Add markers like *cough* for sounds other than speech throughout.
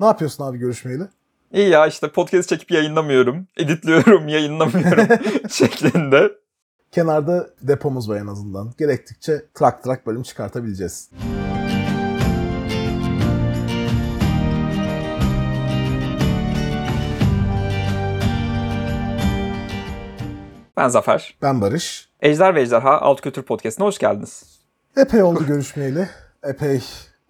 Ne yapıyorsun abi görüşmeyeli? İyi ya işte podcast çekip yayınlamıyorum. Editliyorum, *laughs* yayınlamıyorum *laughs* şeklinde. Kenarda depomuz var en azından. Gerektikçe trak trak bölüm çıkartabileceğiz. Ben Zafer. Ben Barış. Ejder ve Ejderha Alt Kültür Podcast'ine hoş geldiniz. Epey oldu görüşmeyeli. Epey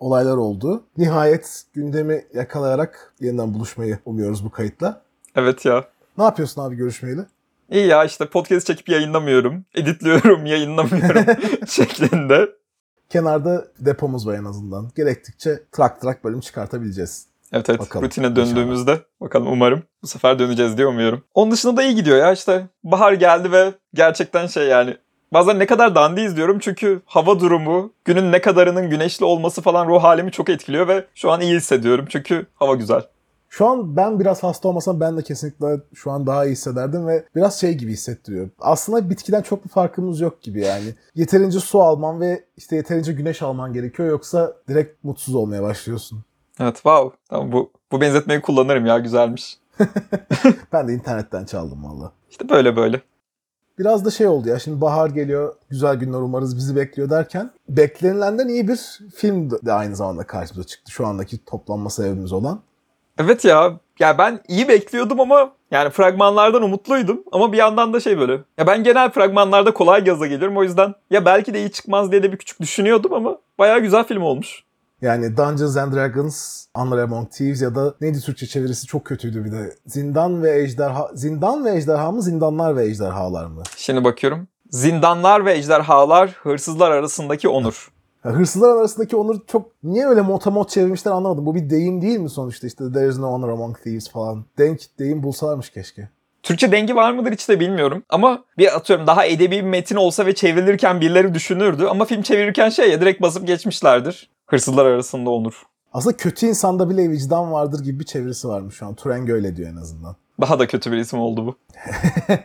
olaylar oldu. Nihayet gündemi yakalayarak yeniden buluşmayı umuyoruz bu kayıtla. Evet ya. Ne yapıyorsun abi görüşmeyeli? İyi ya işte podcast çekip yayınlamıyorum. Editliyorum, *laughs* yayınlamıyorum *laughs* şeklinde. Kenarda depomuz var en azından. Gerektikçe trak trak bölüm çıkartabileceğiz. Evet evet Bakalım. rutine döndüğümüzde bakalım umarım bu sefer döneceğiz diye umuyorum. Onun dışında da iyi gidiyor ya işte bahar geldi ve gerçekten şey yani bazen ne kadar dandiyiz diyorum çünkü hava durumu günün ne kadarının güneşli olması falan ruh halimi çok etkiliyor ve şu an iyi hissediyorum çünkü hava güzel. Şu an ben biraz hasta olmasam ben de kesinlikle şu an daha iyi hissederdim ve biraz şey gibi hissettiriyor. Aslında bitkiden çok bir farkımız yok gibi yani. Yeterince su alman ve işte yeterince güneş alman gerekiyor yoksa direkt mutsuz olmaya başlıyorsun. Evet wow tamam bu, bu benzetmeyi kullanırım ya güzelmiş. *laughs* Ben de internetten çaldım valla. İşte böyle böyle. Biraz da şey oldu ya şimdi bahar geliyor güzel günler umarız bizi bekliyor derken beklenilenden iyi bir film de aynı zamanda karşımıza çıktı. Şu andaki toplanma sebebimiz olan. Evet ya. Ya ben iyi bekliyordum ama yani fragmanlardan umutluydum ama bir yandan da şey böyle. Ya ben genel fragmanlarda kolay gaza geliyorum o yüzden ya belki de iyi çıkmaz diye de bir küçük düşünüyordum ama bayağı güzel film olmuş. Yani Dungeons and Dragons, Honor Among Thieves ya da neydi Türkçe çevirisi çok kötüydü bir de. Zindan ve Ejderha, Zindan ve Ejderha mı, Zindanlar ve Ejderhalar mı? Şimdi bakıyorum. Zindanlar ve ejderhalar hırsızlar arasındaki onur. Ya hırsızlar arasındaki onur çok niye öyle motamot çevirmişler anlamadım. Bu bir deyim değil mi sonuçta işte there is no honor among thieves falan. Denk deyim bulsalarmış keşke. Türkçe dengi var mıdır hiç de bilmiyorum. Ama bir atıyorum daha edebi bir metin olsa ve çevrilirken birileri düşünürdü. Ama film çevirirken şey ya direkt basıp geçmişlerdir. Hırsızlar arasında onur. Aslında kötü insanda bile vicdan vardır gibi bir çevirisi varmış şu an. Turing öyle diyor en azından. Daha da kötü bir isim oldu bu. *laughs*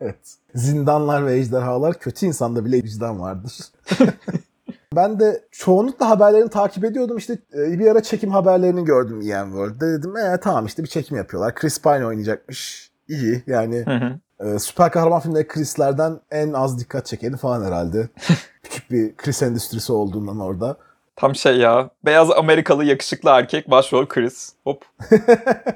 evet. Zindanlar ve ejderhalar kötü insanda bile vicdan vardır. *laughs* ben de çoğunlukla haberlerini takip ediyordum. İşte e, bir ara çekim haberlerini gördüm EM World'de. Dedim e, tamam işte bir çekim yapıyorlar. Chris Pine oynayacakmış. İyi yani Hı hı. e, süper kahraman filmleri Chris'lerden en az dikkat çekeni falan herhalde. *laughs* Küçük bir Chris endüstrisi olduğundan orada. Tam şey ya. Beyaz Amerikalı yakışıklı erkek başrol Chris. Hop. *laughs*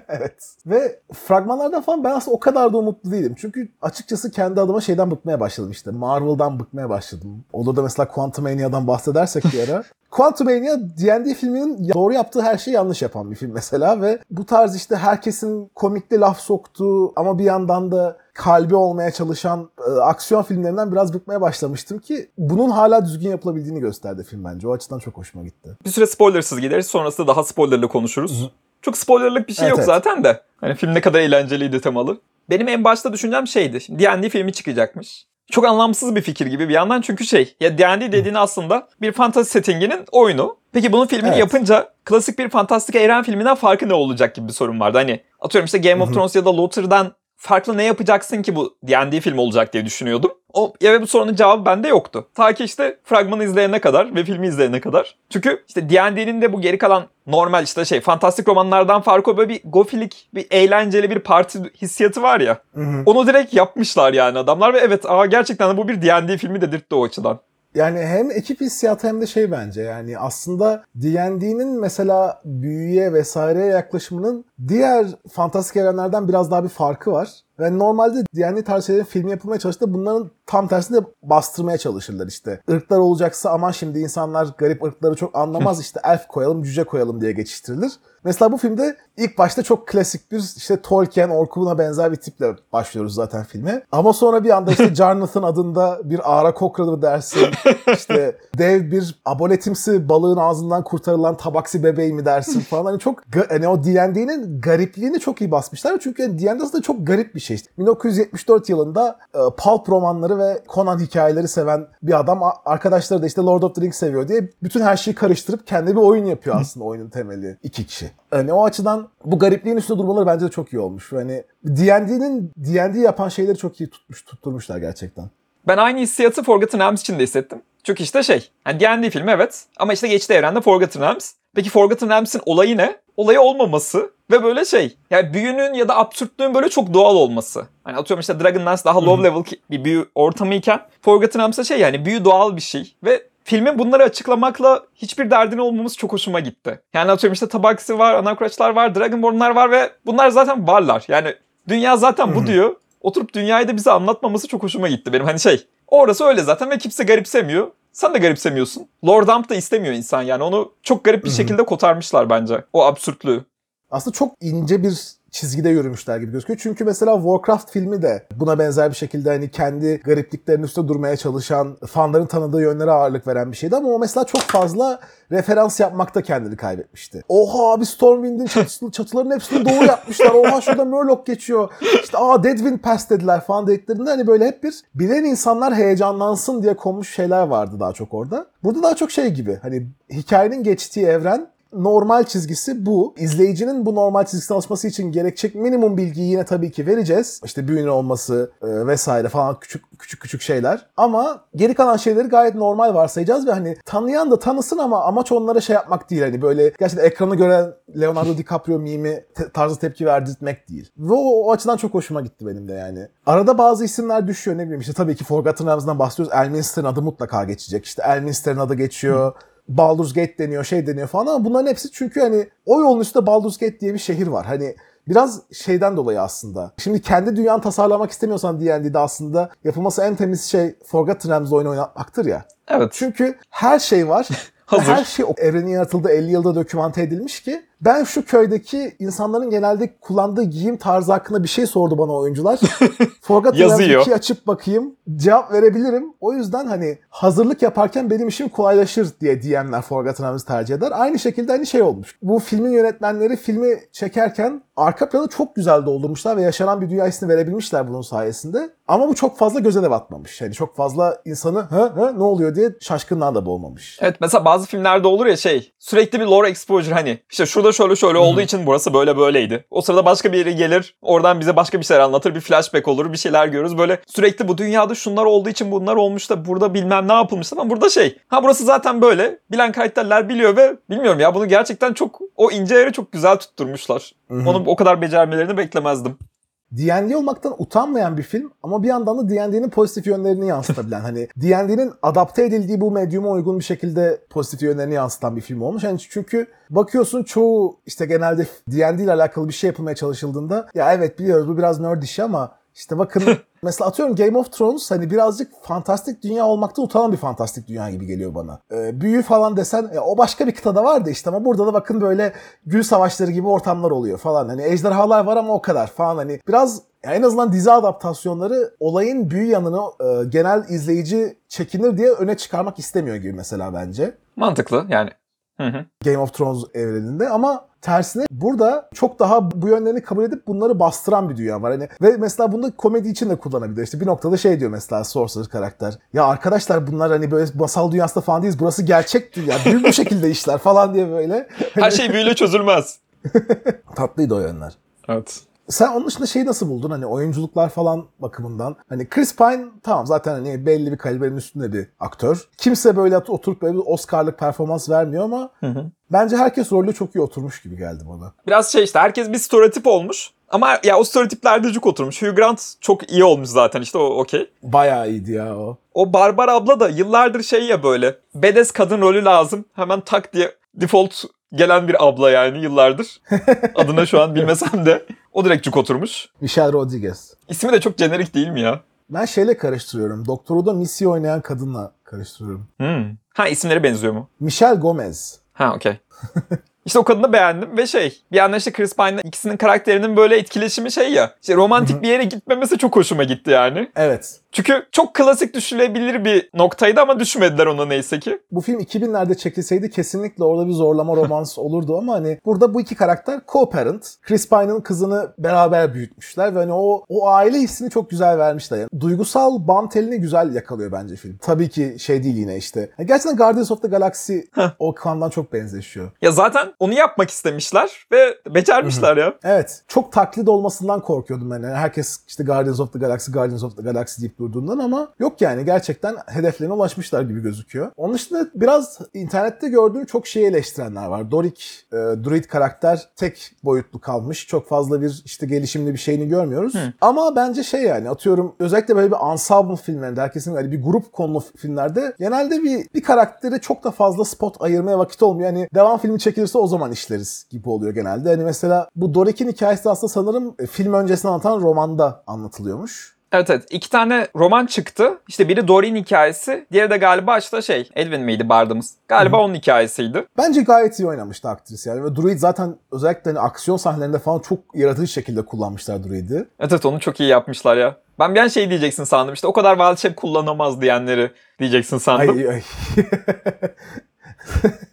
evet. Ve fragmanlardan falan ben aslında o kadar da umutlu değilim. Çünkü açıkçası kendi adıma şeyden bıkmaya başladım işte. Marvel'dan bıkmaya başladım. Olur da mesela Quantumania'dan bahsedersek bir ara. *laughs* Quantumania D&D filminin doğru yaptığı her şeyi yanlış yapan bir film mesela ve bu tarz işte herkesin komikli laf soktuğu ama bir yandan da kalbi olmaya çalışan e, aksiyon filmlerinden biraz bıkmaya başlamıştım ki bunun hala düzgün yapılabildiğini gösterdi film bence. O açıdan çok hoşuma gitti. Bir süre spoilersız gideriz. Sonrasında daha spoilerlı konuşuruz. Çok spoilerlık bir şey Evet, yok evet. zaten de. Hani film ne kadar eğlenceliydi temalı. Benim en başta düşüncem şeydi. Şimdi D&D filmi çıkacakmış. Çok anlamsız bir fikir gibi bir yandan çünkü şey ya D&D dediğin aslında bir fantasy settinginin oyunu. Peki bunun filmini Evet. yapınca klasik bir fantastik evren filminden farkı ne olacak gibi bir sorun vardı. Hani atıyorum işte Game of Thrones ya da Luther'dan farklı ne yapacaksın ki bu D&D film olacak diye düşünüyordum. O, ya bu sorunun cevabı bende yoktu. Ta ki işte fragmanı izleyene kadar ve filmi izleyene kadar. Çünkü işte D&D'nin de bu geri kalan normal işte şey fantastik romanlardan farkı böyle bir gofilik, bir eğlenceli bir parti hissiyatı var ya. Onu direkt yapmışlar yani adamlar ve evet aa gerçekten de bu bir D&D filmi dedirtti o açıdan. Yani hem ekip hissiyatı hem de şey bence yani aslında D&D'nin mesela büyüye vesaireye yaklaşımının diğer fantastik evrenlerden biraz daha bir farkı var. Ve normalde D&D tarzı şeylerin filmi yapılmaya çalıştığında bunların tam tersini de bastırmaya çalışırlar işte. Irklar olacaksa aman şimdi insanlar garip ırkları çok anlamaz işte elf koyalım cüce koyalım diye geçiştirilir. Mesela bu filmde ilk başta çok klasik bir işte Tolkien, Orkun'a benzer bir tiple başlıyoruz zaten filme. Ama sonra bir anda işte *laughs* Jarnathan adında bir Ara Cochrane dersin. işte dev bir abonetimsi balığın ağzından kurtarılan tabaksi bebeği mi dersin falan. Hani çok hani o D&D'nin garipliğini çok iyi basmışlar. Çünkü D&D aslında çok garip bir şey. İşte 1974 yılında e, pulp romanları ve Conan hikayeleri seven bir adam arkadaşları da işte Lord of the Rings seviyor diye bütün her şeyi karıştırıp kendi bir oyun yapıyor aslında oyunun temeli. iki kişi. Hani o açıdan bu garipliğin üstünde durmaları bence de çok iyi olmuş. Hani D&D'nin D&D yapan şeyleri çok iyi tutmuş, tutturmuşlar gerçekten. Ben aynı hissiyatı Forgotten Realms için de hissettim. Çünkü işte şey, yani D&D filmi evet ama işte geçti evrende Forgotten Realms. Peki Forgotten Realms'in olayı ne? Olayı olmaması ve böyle şey yani büyünün ya da absürtlüğün böyle çok doğal olması. Hani atıyorum işte Dragonlance daha low level bir büyü ortamıyken Forgotten Realms'e şey yani büyü doğal bir şey ve filmin bunları açıklamakla hiçbir derdini olmamız çok hoşuma gitti. Yani atıyorum işte Tabaxi var, Anachorets'lar var, Dragonborn'lar var ve bunlar zaten varlar. Yani dünya zaten bu diyor. Oturup dünyayı da bize anlatmaması çok hoşuma gitti benim. Hani şey orası öyle zaten ve kimse garipsemiyor. Sen de garipsemiyorsun. Lord Amp da istemiyor insan yani. Onu çok garip bir şekilde kotarmışlar bence. O absürtlüğü. aslında çok ince bir çizgide yürümüşler gibi gözüküyor. Çünkü mesela Warcraft filmi de buna benzer bir şekilde hani kendi garipliklerinin üstünde durmaya çalışan, fanların tanıdığı yönlere ağırlık veren bir şeydi ama o mesela çok fazla referans yapmakta kendini kaybetmişti. Oha abi Stormwind'in çatısı, çatıların hepsini doğru yapmışlar. Oha şurada Murloc geçiyor. İşte aa Deadwind Pass dediler falan dediklerinde hani böyle hep bir bilen insanlar heyecanlansın diye konmuş şeyler vardı daha çok orada. Burada daha çok şey gibi hani hikayenin geçtiği evren normal çizgisi bu. İzleyicinin bu normal çizgisine alışması için gerekecek minimum bilgiyi yine tabii ki vereceğiz. İşte büyünün olması e, vesaire falan küçük küçük küçük şeyler. Ama geri kalan şeyleri gayet normal varsayacağız ve hani tanıyan da tanısın ama amaç onlara şey yapmak değil. Hani böyle gerçekten ekranı gören Leonardo DiCaprio mimi te- tarzı tepki verdirtmek değil. Ve o, o açıdan çok hoşuma gitti benim de yani. Arada bazı isimler düşüyor ne bileyim işte tabii ki Forgotten Realms'dan bahsediyoruz. Elminster'ın adı mutlaka geçecek. İşte Elminster'ın adı geçiyor. Baldur's Gate deniyor, şey deniyor falan ama bunların hepsi çünkü hani o yolun üstünde Baldur's Gate diye bir şehir var. Hani biraz şeyden dolayı aslında. Şimdi kendi dünyanı tasarlamak istemiyorsan D&D'de aslında yapılması en temiz şey Forgotten Realms oyunu oynatmaktır ya. Evet. Çünkü her şey var. *laughs* Hazır. Her şey evrenin yaratıldığı 50 yılda dokümante edilmiş ki ben şu köydeki insanların genelde kullandığı giyim tarzı hakkında bir şey sordu bana oyuncular. *laughs* Forgotten Yazıyor. 2'yi açıp bakayım. Cevap verebilirim. O yüzden hani hazırlık yaparken benim işim kolaylaşır diye DM'ler Forgotten Realms'ı tercih eder. Aynı şekilde hani şey olmuş. Bu filmin yönetmenleri filmi çekerken arka planı çok güzel doldurmuşlar ve yaşanan bir dünya hissini verebilmişler bunun sayesinde. Ama bu çok fazla göze de batmamış. Yani çok fazla insanı ha ha ne oluyor diye şaşkınlığa da boğmamış. Evet mesela bazı filmlerde olur ya şey sürekli bir lore exposure hani işte şurada şöyle şöyle olduğu için burası böyle böyleydi. O sırada başka biri gelir oradan bize başka bir şeyler anlatır bir flashback olur bir şeyler görürüz. Böyle sürekli bu dünyada şunlar olduğu için bunlar olmuş da burada bilmem ne yapılmış ama burada şey ha burası zaten böyle bilen karakterler biliyor ve bilmiyorum ya bunu gerçekten çok o ince yeri çok güzel tutturmuşlar. Onu o kadar becermelerini beklemezdim. D&D olmaktan utanmayan bir film ama bir yandan da D&D'nin pozitif yönlerini yansıtabilen hani *laughs* D&D'nin adapte edildiği bu medyuma uygun bir şekilde pozitif yönlerini yansıtan bir film olmuş. Yani çünkü bakıyorsun çoğu işte genelde D&D ile alakalı bir şey yapılmaya çalışıldığında ya evet biliyoruz bu biraz nerd işi ama işte bakın *laughs* mesela atıyorum Game of Thrones hani birazcık fantastik dünya olmakta utanan bir fantastik dünya gibi geliyor bana. Ee, büyü falan desen ya o başka bir kıtada vardı işte ama burada da bakın böyle gül savaşları gibi ortamlar oluyor falan. Hani ejderhalar var ama o kadar falan hani biraz en azından dizi adaptasyonları olayın büyü yanını e, genel izleyici çekinir diye öne çıkarmak istemiyor gibi mesela bence. Mantıklı yani. Hı hı. Game of Thrones evreninde ama tersine burada çok daha bu yönlerini kabul edip bunları bastıran bir dünya var. Hani ve mesela bunu komedi için de kullanabilir. İşte bir noktada şey diyor mesela Sorcerer karakter. Ya arkadaşlar bunlar hani böyle masal dünyasında falan değiliz. Burası gerçek dünya. Büyük bu şekilde işler falan diye böyle. Her şey büyüyle çözülmez. *laughs* Tatlıydı o yönler. Evet. Sen onun dışında şeyi nasıl buldun? Hani oyunculuklar falan bakımından. Hani Chris Pine tamam zaten hani belli bir kalibrenin üstünde bir aktör. Kimse böyle oturup böyle bir Oscar'lık performans vermiyor ama bence herkes rolde çok iyi oturmuş gibi geldi bana. Biraz şey işte herkes bir stereotip olmuş. Ama ya o stereotiplerde cuk oturmuş. Hugh Grant çok iyi olmuş zaten işte o okey. Bayağı iyiydi ya o. O Barbar abla da yıllardır şey ya böyle. Bedes kadın rolü lazım. Hemen tak diye default gelen bir abla yani yıllardır. *laughs* Adını şu an bilmesem de. O direkt cuk oturmuş. Michelle Rodriguez. İsmi de çok jenerik değil mi ya? Ben şeyle karıştırıyorum. Doktor Who'da Missy oynayan kadınla karıştırıyorum. Hmm. Ha isimleri benziyor mu? Michelle Gomez. Ha okey. *laughs* İşte o kadını beğendim ve şey bir yandan işte Chris Pine'la ikisinin karakterinin böyle etkileşimi şey ya. İşte romantik bir yere gitmemesi çok hoşuma gitti yani. Evet. Çünkü çok klasik düşülebilir bir noktaydı ama düşmediler ona neyse ki. Bu film 2000'lerde çekilseydi kesinlikle orada bir zorlama romans *laughs* olurdu ama hani burada bu iki karakter co-parent. Chris Pine'ın kızını beraber büyütmüşler ve hani o o aile hissini çok güzel vermişler. Yani duygusal bam telini güzel yakalıyor bence film. Tabii ki şey değil yine işte. Yani gerçekten Guardians of the Galaxy o kandan çok benzeşiyor. Ya zaten onu yapmak istemişler ve becermişler ya. Evet. Çok taklit olmasından korkuyordum ben. Yani herkes işte Guardians of the Galaxy, Guardians of the Galaxy deyip durduğundan ama yok yani gerçekten hedeflerine ulaşmışlar gibi gözüküyor. Onun dışında biraz internette gördüğüm çok şeyi eleştirenler var. Dorik, e, druid karakter tek boyutlu kalmış. Çok fazla bir işte gelişimli bir şeyini görmüyoruz. Hı. Ama bence şey yani atıyorum özellikle böyle bir ensemble filmlerinde herkesin hani bir grup konulu filmlerde genelde bir bir karaktere çok da fazla spot ayırmaya vakit olmuyor. Yani devam filmi çekilirse o zaman işleriz gibi oluyor genelde. Hani mesela bu Dorik'in hikayesi de aslında sanırım e, film öncesini anlatan romanda anlatılıyormuş. Evet evet. iki tane roman çıktı. İşte biri Doreen hikayesi. Diğeri de galiba işte şey Edwin miydi bardımız? Galiba onun hikayesiydi. Bence gayet iyi oynamıştı aktris yani. Ve Druid zaten özellikle hani aksiyon sahnelerinde falan çok yaratıcı şekilde kullanmışlar Druid'i. Evet evet onu çok iyi yapmışlar ya. Ben bir an şey diyeceksin sandım işte o kadar shape kullanamaz diyenleri diyeceksin sandım. Ay, ay. *laughs*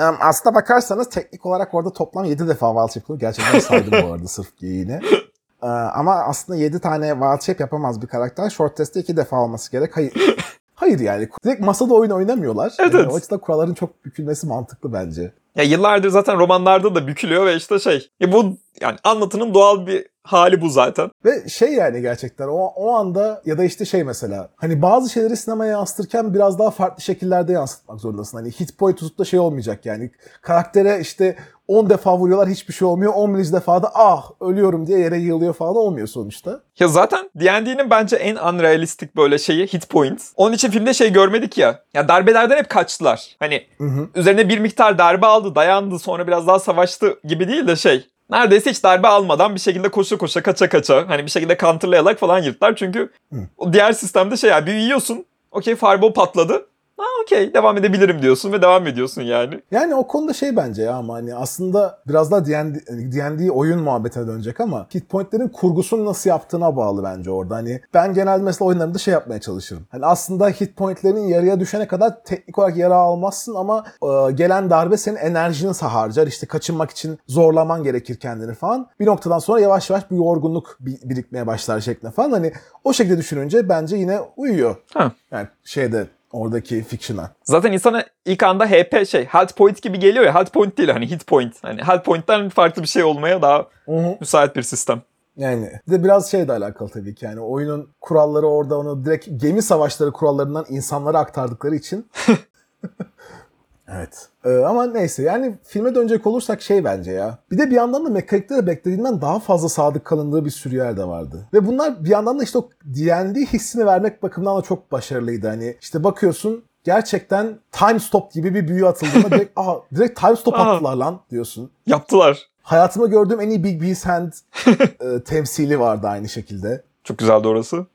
Em, Aslına bakarsanız teknik olarak orada toplam 7 defa wild shape kullanıyor. Gerçekten saydım bu arada sırf geyiğine. Ee, ama aslında 7 tane wild shape yapamaz bir karakter. Short test'te 2 defa olması gerek. Hayır. Hayır yani. Direkt masada oyun oynamıyorlar. Evet, Yani evet. O açıdan kuralların çok bükülmesi mantıklı bence. Ya yıllardır zaten romanlarda da bükülüyor ve işte şey. Ya bu yani anlatının doğal bir hali bu zaten. Ve şey yani gerçekten o, o anda ya da işte şey mesela hani bazı şeyleri sinemaya yansıtırken biraz daha farklı şekillerde yansıtmak zorundasın. Hani hit point tutup da şey olmayacak yani karaktere işte 10 defa vuruyorlar hiçbir şey olmuyor. 11. defada ah ölüyorum diye yere yığılıyor falan olmuyor sonuçta. Ya zaten D&D'nin bence en unrealistik böyle şeyi hit point. Onun için filmde şey görmedik ya. Ya darbelerden hep kaçtılar. Hani Hı hı. üzerine bir miktar darbe aldı, dayandı, sonra biraz daha savaştı gibi değil de şey. Neredeyse hiç darbe almadan bir şekilde koşa koşa kaça kaça hani bir şekilde counterlayarak falan yırttılar. Çünkü Hı. o diğer sistemde şey ya bir yiyorsun. Okey fireball patladı. Ha okey devam edebilirim diyorsun ve devam ediyorsun yani. Yani o konuda şey bence ya ama hani aslında biraz daha D&D, D&D oyun muhabbetine dönecek ama hit pointlerin kurgusunu nasıl yaptığına bağlı bence orada. Hani ben genelde mesela oyunlarımda şey yapmaya çalışırım. Hani aslında hit pointlerin yarıya düşene kadar teknik olarak yara almazsın ama e, gelen darbe senin enerjini harcar. İşte kaçınmak için zorlaman gerekir kendini falan. Bir noktadan sonra yavaş yavaş bir yorgunluk bi- birikmeye başlar şeklinde falan. Hani o şekilde düşününce bence yine uyuyor. Ha. Yani şeyde oradaki fiction'a. Zaten insana ilk anda HP şey health point gibi geliyor ya health point değil hani hit point. Hani health point'ten farklı bir şey olmaya daha Hı hı. müsait bir sistem. Yani bir de biraz şeyle alakalı tabii ki yani oyunun kuralları orada onu direkt gemi savaşları kurallarından insanlara aktardıkları için. *laughs* evet. Ee, ama neyse yani filme dönecek olursak şey bence ya. Bir de bir yandan da mekaniklere beklediğinden daha fazla sadık kalındığı bir sürü yer de vardı. Ve bunlar bir yandan da işte o D&D hissini vermek bakımından da çok başarılıydı. Hani işte bakıyorsun gerçekten time stop gibi bir büyü atıldığında *laughs* direkt, aha, direkt time stop attılar lan diyorsun. Yaptılar. Hayatımda gördüğüm en iyi Big Beast Hand *laughs* e, temsili vardı aynı şekilde. Çok güzeldi orası.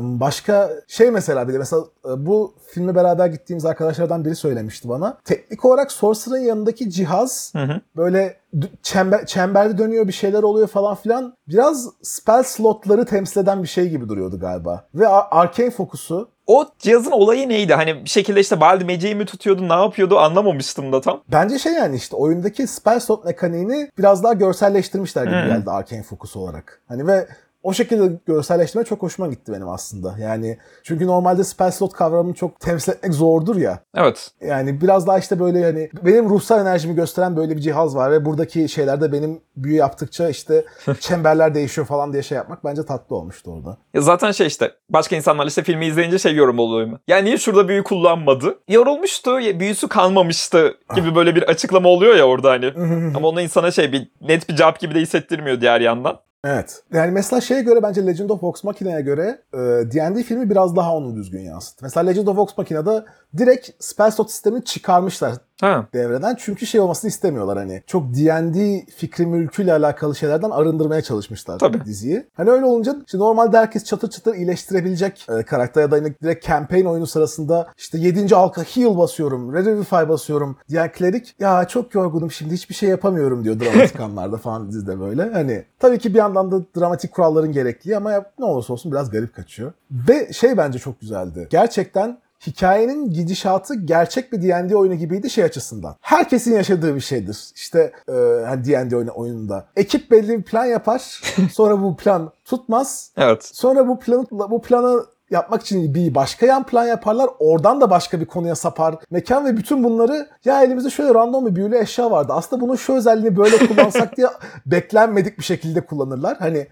Başka şey mesela bir de mesela bu filme beraber gittiğimiz arkadaşlardan biri söylemişti bana. Teknik olarak Sorcerer'ın yanındaki cihaz Hı hı. böyle çember, çemberde dönüyor bir şeyler oluyor falan filan. Biraz spell slotları temsil eden bir şey gibi duruyordu galiba. Ve ar- arcane fokusu O cihazın olayı neydi? Hani bir şekilde işte Baldi Magic'i mi tutuyordu, ne yapıyordu anlamamıştım da tam. bence şey yani işte oyundaki spell slot mekaniğini biraz daha görselleştirmişler gibi Hı. geldi arcane fokusu olarak. Hani ve o şekilde görselleştirme çok hoşuma gitti benim aslında. Yani çünkü normalde spell slot kavramını çok temsil etmek zordur ya. Evet. Yani biraz daha işte böyle hani benim ruhsal enerjimi gösteren böyle bir cihaz var ve buradaki şeylerde benim büyü yaptıkça işte *laughs* çemberler değişiyor falan diye şey yapmak bence tatlı olmuştu orada. Ya zaten şey işte başka insanlar işte filmi izleyince şey yorum oluyor mu? Ya niye şurada büyü kullanmadı? Yorulmuştu, büyüsü kalmamıştı gibi böyle bir açıklama oluyor ya orada hani. *laughs* Ama onu insana şey bir net bir cevap gibi de hissettirmiyor diğer yandan. Evet. Yani mesela şeye göre bence Legend of Vox Machina'ya göre e, D&D filmi biraz daha onu düzgün yansıttı. Mesela Legend of Vox Machina'da direkt spell slot sistemini çıkarmışlar Ha. devreden. Çünkü şey olmasını istemiyorlar hani. Çok D&D fikri mülküyle alakalı şeylerden arındırmaya çalışmışlar Tabii. diziyi. Hani öyle olunca işte normalde herkes çatır çatır iyileştirebilecek e, karakter ya da hani direkt campaign oyunu sırasında işte 7. halka heal basıyorum, revivify basıyorum diyen klerik ya çok yorgunum şimdi hiçbir şey yapamıyorum diyor dramatik *laughs* anlarda falan dizide böyle. Hani tabii ki bir yandan da dramatik kuralların gerekli ama ya, ne olursa olsun biraz garip kaçıyor. Ve şey bence çok güzeldi. Gerçekten hikayenin gidişatı gerçek bir D&D oyunu gibiydi şey açısından. Herkesin yaşadığı bir şeydir. İşte e, hani D&D oyunu, oyununda. Ekip belli bir plan yapar. *laughs* Sonra bu plan tutmaz. Evet. Sonra bu planı bu planı yapmak için bir başka yan plan yaparlar. Oradan da başka bir konuya sapar mekan ve bütün bunları ya elimizde şöyle random bir büyülü eşya vardı. Aslında bunun şu özelliğini böyle *laughs* kullansak diye beklenmedik bir şekilde kullanırlar. Hani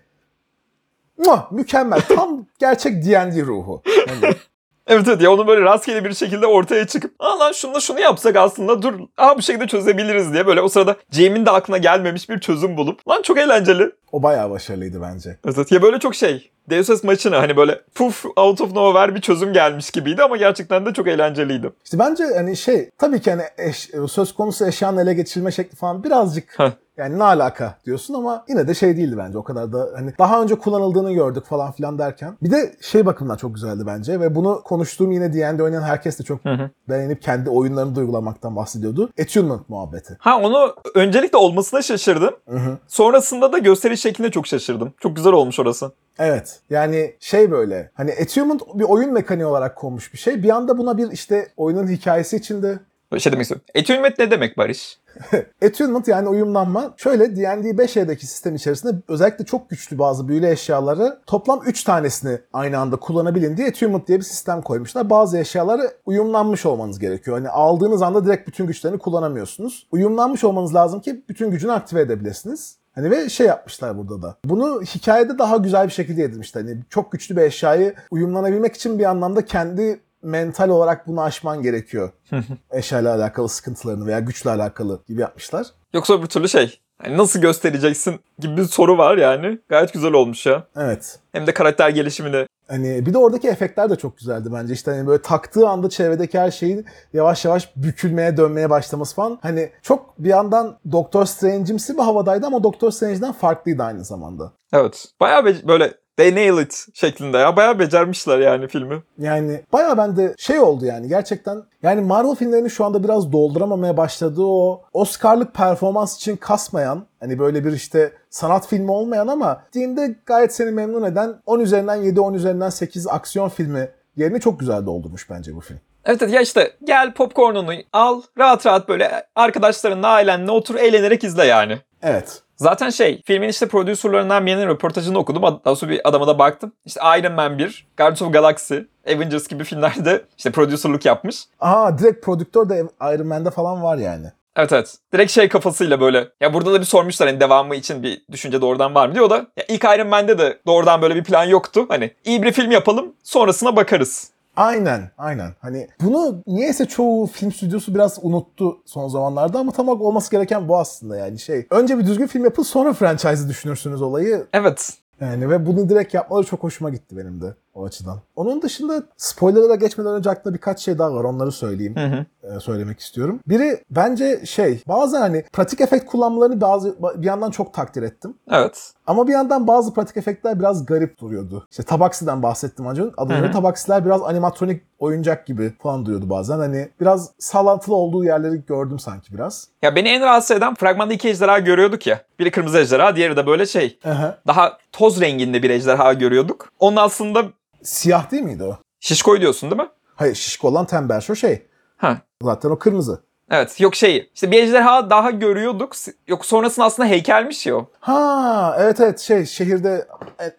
muah, mükemmel. Tam gerçek D&D ruhu. Hani, *laughs* Evet evet ya onu böyle rastgele bir şekilde ortaya çıkıp aa lan şunu şunu yapsak aslında dur aa bu şekilde çözebiliriz diye böyle o sırada Jamie'in de aklına gelmemiş bir çözüm bulup lan çok eğlenceli. o bayağı başarılıydı bence. Evet evet. ya böyle çok şey Deus Ex maçına hani böyle puf out of nowhere bir çözüm gelmiş gibiydi ama gerçekten de çok eğlenceliydi. İşte bence hani şey tabii ki hani eş- söz konusu eşyanın ele geçirilme şekli falan birazcık Heh. yani ne alaka diyorsun ama yine de şey değildi bence o kadar da hani daha önce kullanıldığını gördük falan filan derken. Bir de şey bakımından çok güzeldi bence ve bunu konuştuğum yine D&D oynayan herkes de çok Hı hı. beğenip kendi oyunlarını da uygulamaktan bahsediyordu. Attunement muhabbeti. Ha onu öncelikle olmasına şaşırdım. Hı hı. Sonrasında da gösteriş şekline çok şaşırdım. Çok güzel olmuş orası. Evet. Yani şey böyle hani attunement bir oyun mekaniği olarak konmuş bir şey. Bir anda buna bir işte oyunun hikayesi içinde şey demek istiyorum. Attunement ne demek Barış? *laughs* Attunement yani uyumlanma şöyle D&D 5e'deki sistem içerisinde özellikle çok güçlü bazı büyülü eşyaları toplam 3 tanesini aynı anda kullanabilin diye Attunement diye bir sistem koymuşlar. Bazı eşyaları uyumlanmış olmanız gerekiyor. Hani aldığınız anda direkt bütün güçlerini kullanamıyorsunuz. Uyumlanmış olmanız lazım ki bütün gücünü aktive edebilirsiniz. Hani ve şey yapmışlar burada da. Bunu hikayede daha güzel bir şekilde yedirmişler. Hani çok güçlü bir eşyayı uyumlanabilmek için bir anlamda kendi mental olarak bunu aşman gerekiyor. *laughs* Eşyayla alakalı sıkıntılarını veya güçle alakalı gibi yapmışlar. Yoksa bir türlü şey. Hani nasıl göstereceksin gibi bir soru var yani. Gayet güzel olmuş ya. Evet. Hem de karakter gelişimini. Hani bir de oradaki efektler de çok güzeldi bence. İşte hani böyle taktığı anda çevredeki her şeyin yavaş yavaş bükülmeye dönmeye başlaması falan. Hani çok bir yandan Doktor Strange'imsi bir havadaydı ama Doktor Strange'den farklıydı aynı zamanda. Evet. Bayağı böyle they nail it şeklinde ya. Bayağı becermişler yani filmi. Yani bayağı bende şey oldu yani gerçekten yani Marvel filmlerini şu anda biraz dolduramamaya başladığı o Oscar'lık performans için kasmayan hani böyle bir işte sanat filmi olmayan ama dinde gayet seni memnun eden 10 üzerinden 7 10 üzerinden 8 aksiyon filmi yerini çok güzel doldurmuş bence bu film. Evet evet ya işte gel popcornunu al rahat rahat böyle arkadaşlarınla ailenle otur eğlenerek izle yani. Evet. Zaten şey filmin işte prodüserlerinden birinin röportajını okudum. Daha sonra bir adama da baktım. İşte Iron Man 1, Guardians of Galaxy, Avengers gibi filmlerde *laughs* işte prodüserluk yapmış. Aha direkt prodüktör de Iron Man'de falan var yani. Evet evet. Direkt şey kafasıyla böyle. Ya burada da bir sormuşlar hani devamı için bir düşünce doğrudan var mı diyor O da. Ya ilk Iron Man'de de doğrudan böyle bir plan yoktu. Hani iyi bir film yapalım sonrasına bakarız. Aynen, aynen. Hani bunu niyeyse çoğu film stüdyosu biraz unuttu son zamanlarda ama tam olarak olması gereken bu aslında yani şey. Önce bir düzgün film yapın sonra franchise'ı düşünürsünüz olayı. Evet. Yani ve bunu direkt yapmaları çok hoşuma gitti benim de o açıdan. Onun dışında spoilerlara geçmeden önce aklımda birkaç şey daha var onları söyleyeyim. Hı hı. e, söylemek istiyorum. Biri bence şey bazen hani pratik efekt kullanmalarını bazı bir yandan çok takdir ettim. Evet. Ama bir yandan bazı pratik efektler biraz garip duruyordu. İşte Tabaksi'den bahsettim önce. Hı. Tabaksiler biraz animatronik oyuncak gibi falan duruyordu bazen. Hani biraz sallantılı olduğu yerleri gördüm sanki biraz. Ya beni en rahatsız eden fragmanda iki ejderha görüyorduk ya. Biri kırmızı ejderha, diğeri de böyle şey. Aha. Daha toz renginde bir ejderha görüyorduk. Onun aslında Siyah değil miydi o? şişkoy diyorsun değil mi? Hayır şişko olan tembel şu şey. Ha. Zaten o kırmızı. Evet yok şey işte bir ejderha daha görüyorduk. Yok sonrasında aslında heykelmiş ya o. Ha evet evet şey şehirde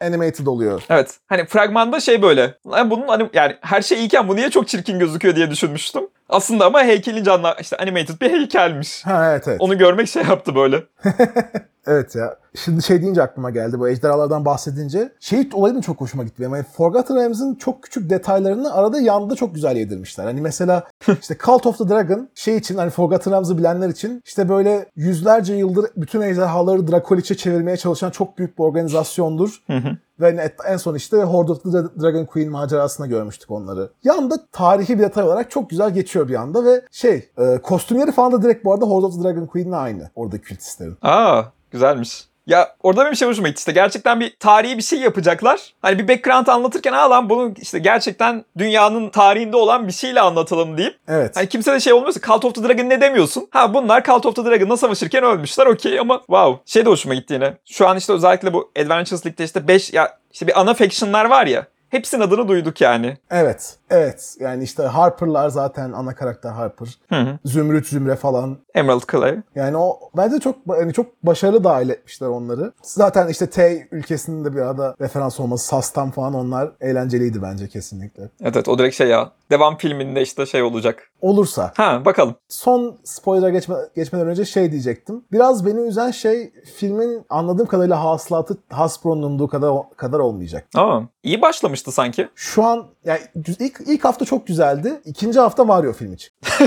animated oluyor. Evet hani fragmanda şey böyle. Lan bunun anim- yani her şey iyiken bu niye çok çirkin gözüküyor diye düşünmüştüm. Aslında ama heykelin canlı işte animated bir heykelmiş. Ha evet evet. Onu görmek şey yaptı böyle. *laughs* Evet ya. Şimdi şey deyince aklıma geldi bu ejderhalardan bahsedince. Şey olayı da çok hoşuma gitti. Yani Forgotten Realms'ın çok küçük detaylarını arada yanda çok güzel yedirmişler. Hani mesela *laughs* işte Cult of the Dragon şey için hani Forgotten Realms'ı bilenler için işte böyle yüzlerce yıldır bütün ejderhaları Dracolic'e çevirmeye çalışan çok büyük bir organizasyondur. Ve en son işte Horde of the Dra- Dragon Queen macerasında görmüştük onları. Yanda tarihi bir detay olarak çok güzel geçiyor bir anda ve şey e, kostümleri falan da direkt bu arada Horde of the Dragon Queen'le aynı. Orada kültistlerin. Aa güzelmiş. Ya orada benim şey hoşuma gitti işte gerçekten bir tarihi bir şey yapacaklar. Hani bir background anlatırken aa lan bunu işte gerçekten dünyanın tarihinde olan bir şeyle anlatalım deyip Evet. Hani kimse de şey olmuyorsa Cult of the Dragon ne demiyorsun? Ha bunlar Cult of the Dragon'la savaşırken ölmüşler okey ama wow. Şey de hoşuma gitti yine. Şu an işte özellikle bu Adventures League'de işte 5 ya işte bir ana faction'lar var ya. Hepsinin adını duyduk yani. Evet. Evet. Yani işte Harper'lar zaten ana karakter Harper. Hı hı. Zümrüt Zümre falan. Emerald Clay. Yani o bence çok yani çok başarılı dahil etmişler onları. Zaten işte T ülkesinin de bir arada referans olması, Sas'tan falan onlar eğlenceliydi bence kesinlikle. Evet evet o direkt şey ya. Devam filminde işte şey olacak. Olursa. Ha bakalım. Son spoiler'a geçme, geçmeden önce şey diyecektim. Biraz beni üzen şey filmin anladığım kadarıyla hasılatı Hasbro'nun umduğu kadar kadar olmayacak. Aa, iyi başlamıştı sanki. Şu an yani ilk, ilk hafta çok güzeldi. İkinci hafta Mario film için. *laughs*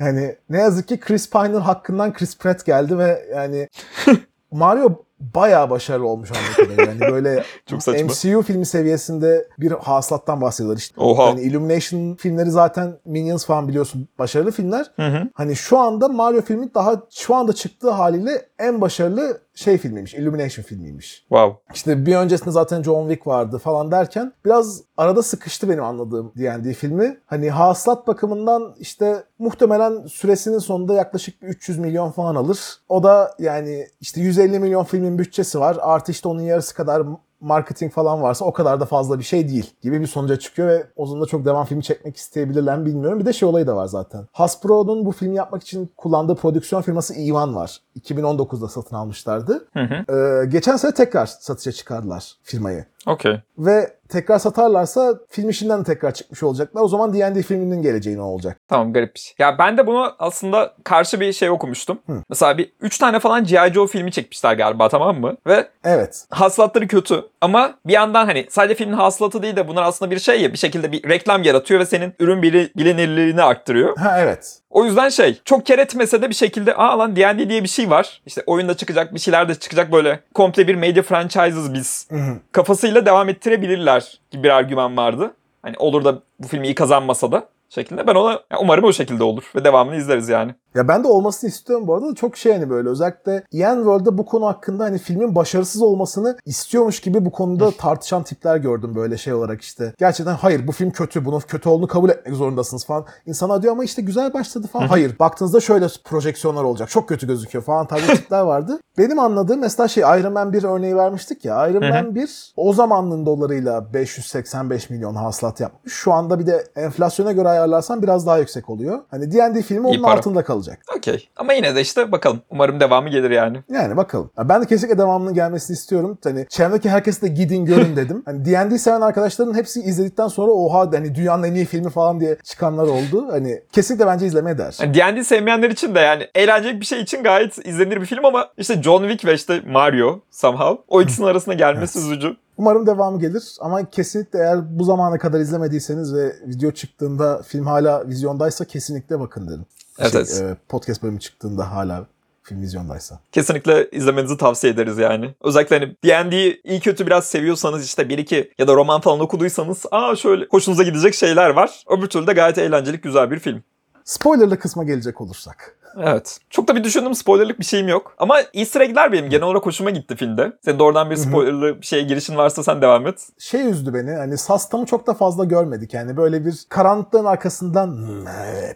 yani ne yazık ki Chris Pine'ın hakkından Chris Pratt geldi ve yani *laughs* Mario bayağı başarılı olmuş kadarıyla. Yani böyle *laughs* Çok saçma. MCU filmi seviyesinde bir hasılattan bahsediyorlar işte. Oha. Yani Illumination filmleri zaten Minions falan biliyorsun başarılı filmler. Hı hı. Hani şu anda Mario filmi daha şu anda çıktığı haliyle en başarılı şey filmiymiş. Illumination filmiymiş. Wow. İşte bir öncesinde zaten John Wick vardı falan derken biraz arada sıkıştı benim anladığım D&D filmi. Hani hasılat bakımından işte muhtemelen süresinin sonunda yaklaşık bir 300 milyon falan alır. O da yani işte 150 milyon filmin bütçesi var. Artı işte onun yarısı kadar marketing falan varsa o kadar da fazla bir şey değil gibi bir sonuca çıkıyor ve o zaman da çok devam filmi çekmek isteyebilirler mi bilmiyorum. Bir de şey olayı da var zaten. Hasbro'nun bu filmi yapmak için kullandığı prodüksiyon firması Ivan var. 2019'da satın almışlardı. Hı hı. Ee, geçen sene tekrar satışa çıkardılar firmayı. Okey. Ve tekrar satarlarsa film işinden de tekrar çıkmış olacaklar. O zaman D&D filminin geleceği ne olacak? Tamam garip bir şey. Ya ben de bunu aslında karşı bir şey okumuştum. Mesela bir 3 tane falan G.I. Joe filmi çekmişler galiba tamam mı? Ve Evet. hasılatları kötü. Ama bir yandan hani sadece filmin hasılatı değil de bunlar aslında bir şey ya bir şekilde bir reklam yaratıyor ve senin ürün bili- bilinirliğini arttırıyor. Ha evet. O yüzden şey çok kere etmese de bir şekilde aa lan D&D diye bir şey var. İşte oyunda çıkacak bir şeyler de çıkacak böyle komple bir media franchises biz Hı hı. kafasıyla devam ettirebilirler gibi bir argüman vardı. Hani olur da bu film iyi kazanmasa da şeklinde. Ben ona umarım o şekilde olur ve devamını izleriz yani. Ya ben de olmasını istiyorum bu arada da çok şey hani böyle özellikle Ian World'da bu konu hakkında hani filmin başarısız olmasını istiyormuş gibi bu konuda tartışan tipler gördüm böyle şey olarak işte. Gerçekten hayır bu film kötü bunun kötü olduğunu kabul etmek zorundasınız falan. İnsanlar diyor ama işte güzel başladı falan. hayır baktığınızda şöyle projeksiyonlar olacak çok kötü gözüküyor falan tarzı tipler vardı. *laughs* Benim anladığım mesela şey Iron Man 1 örneği vermiştik ya. Iron Man 1 o zamanın dolarıyla 585 milyon hasılat yapmış. Şu anda bir de enflasyona göre ayarlarsan biraz daha yüksek oluyor. Hani D&D filmi onun altında kalacak. Okey. Ama yine de işte bakalım. Umarım devamı gelir yani. Yani bakalım. Ben de kesinlikle devamının gelmesini istiyorum. Hani çevremdeki herkese de gidin görün *laughs* dedim. Hani D&D seven arkadaşların hepsi izledikten sonra oha hani dünyanın en iyi filmi falan diye çıkanlar oldu. Hani kesinlikle bence izlemeye değer. Yani D&D sevmeyenler için de yani eğlenceli bir şey için gayet izlenir bir film ama işte John Wick ve işte Mario somehow o ikisinin arasında gelmesi üzücü. Umarım devamı gelir ama kesinlikle eğer bu zamana kadar izlemediyseniz ve video çıktığında film hala vizyondaysa kesinlikle bakın derim. Evet, Şey, evet. e, podcast bölümü çıktığında hala film vizyondaysa. Kesinlikle izlemenizi tavsiye ederiz yani. Özellikle hani D&D'yi iyi kötü biraz seviyorsanız işte bir iki ya da roman falan okuduysanız aa şöyle hoşunuza gidecek şeyler var. Öbür türlü de gayet eğlenceli güzel bir film. Spoilerlı kısma gelecek olursak. Evet. Çok da bir düşündüm spoilerlık bir şeyim yok. Ama easter egg'ler benim genel olarak hoşuma gitti filmde. Senin de oradan bir spoilerlı bir şeye girişin varsa sen devam et. şey üzdü beni. Hani Sastam'ı çok da fazla görmedik. Yani böyle bir karanlıklığın arkasından "Hmm,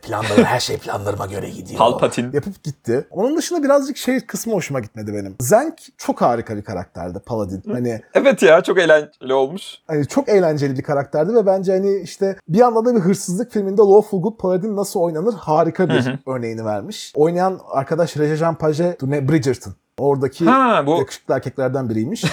planlarım her şey planlarıma göre gidiyor. Palpatine. Yapıp gitti. Onun dışında birazcık şey kısmı hoşuma gitmedi benim. Zenk çok harika bir karakterdi Paladin. Hani Evet ya çok eğlenceli olmuş. hani çok eğlenceli bir karakterdi ve bence hani işte bir yandan da bir hırsızlık filminde Lawful Good Paladin nasıl oynanır harika bir örneğini vermiş. Oynayan arkadaş Rejean Page ne Bridgerton. Oradaki Ha bu yakışıklı erkeklerden biriymiş.